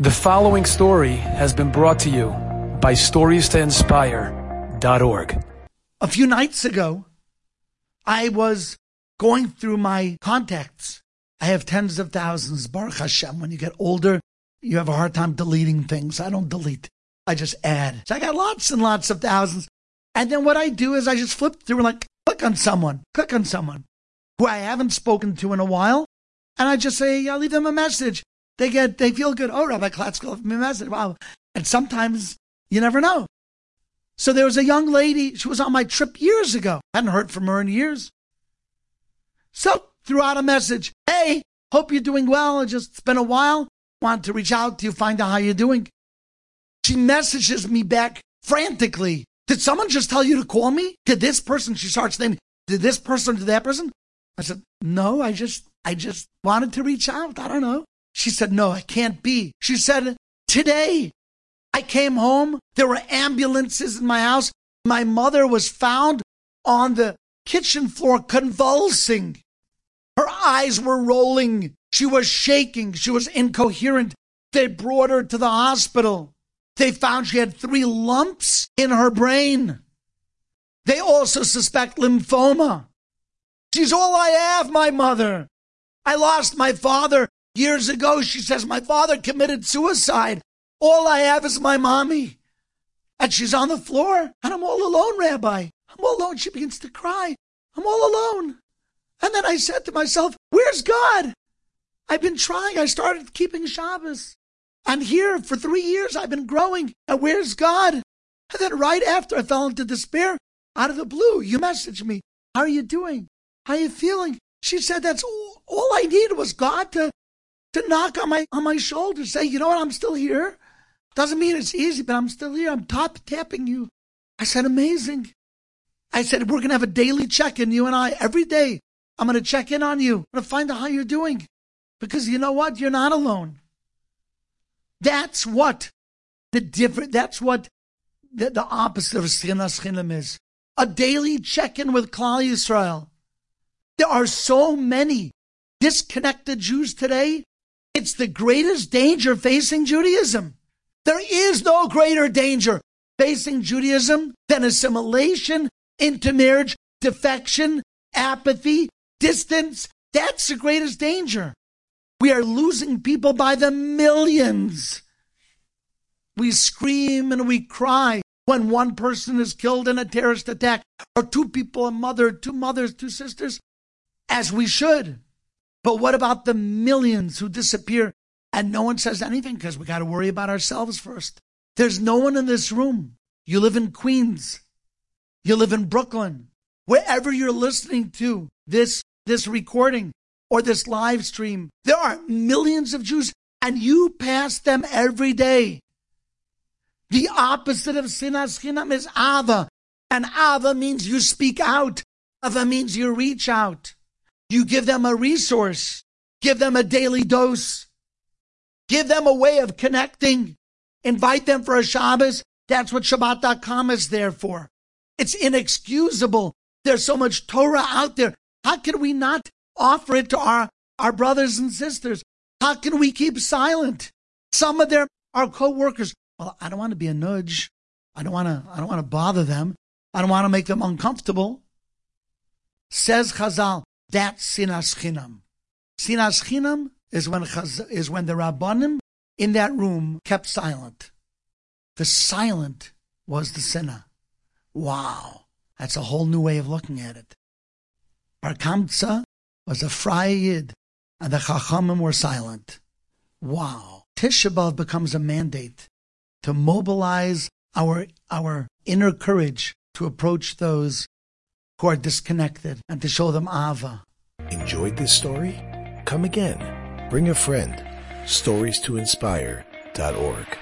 The following story has been brought to you by StoriesToInspire.org. A few nights ago, I was going through my contacts. I have tens of thousands, Baruch Hashem. When you get older, you have a hard time deleting things. I don't delete, I just add. So I got lots and lots of thousands. And then what I do is I just flip through and like click on someone, click on someone who I haven't spoken to in a while. And I just say, I'll leave them a message they get they feel good. Oh, Rabbi a message. Wow. And sometimes you never know. So there was a young lady, she was on my trip years ago. I hadn't heard from her in years. So threw out a message. Hey, hope you're doing well. Just it's been a while. Want to reach out to you, find out how you're doing. She messages me back frantically. Did someone just tell you to call me? Did this person, she starts naming, did this person, did that person? I said, no, I just, I just wanted to reach out. I don't know. She said, No, I can't be. She said, Today, I came home. There were ambulances in my house. My mother was found on the kitchen floor convulsing. Her eyes were rolling. She was shaking. She was incoherent. They brought her to the hospital. They found she had three lumps in her brain. They also suspect lymphoma. She's all I have, my mother. I lost my father Years ago, she says, My father committed suicide. All I have is my mommy. And she's on the floor, and I'm all alone, Rabbi. I'm all alone. She begins to cry. I'm all alone. And then I said to myself, Where's God? I've been trying. I started keeping Shabbos. And here for three years I've been growing. And where's God? And then right after I fell into despair, out of the blue, you messaged me. How are you doing? How are you feeling? She said that's all, all I needed was God to to knock on my on my shoulder, say, you know what, I'm still here. Doesn't mean it's easy, but I'm still here. I'm top tapping you. I said, amazing. I said, we're gonna have a daily check-in, you and I, every day. I'm gonna check in on you. I'm gonna find out how you're doing. Because you know what? You're not alone. That's what the different that's what the, the opposite of Sinas is. A daily check-in with Klal Yisrael. There are so many disconnected Jews today it's the greatest danger facing Judaism. There is no greater danger facing Judaism than assimilation, intermarriage, defection, apathy, distance. That's the greatest danger. We are losing people by the millions. We scream and we cry when one person is killed in a terrorist attack, or two people, a mother, two mothers, two sisters, as we should. But what about the millions who disappear and no one says anything because we got to worry about ourselves first? There's no one in this room. You live in Queens. You live in Brooklyn. Wherever you're listening to this, this recording or this live stream, there are millions of Jews and you pass them every day. The opposite of sinas chinam is ava. And ava means you speak out. Ava means you reach out. You give them a resource, give them a daily dose, give them a way of connecting, invite them for a Shabbos. That's what Shabbat.com is there for. It's inexcusable. There's so much Torah out there. How can we not offer it to our, our brothers and sisters? How can we keep silent? Some of their our co-workers, well, I don't want to be a nudge. I don't want to I don't want to bother them. I don't want to make them uncomfortable. Says Chazal, that's sinas chinam. Sinas chinam is when is when the rabbanim in that room kept silent. The silent was the sinner. Wow, that's a whole new way of looking at it. Bar Kamsa was a fry and the chachamim were silent. Wow, Tisha B'av becomes a mandate to mobilize our our inner courage to approach those who are disconnected and to show them Ava. Enjoyed this story? Come again. Bring a friend. Stories to inspire.org.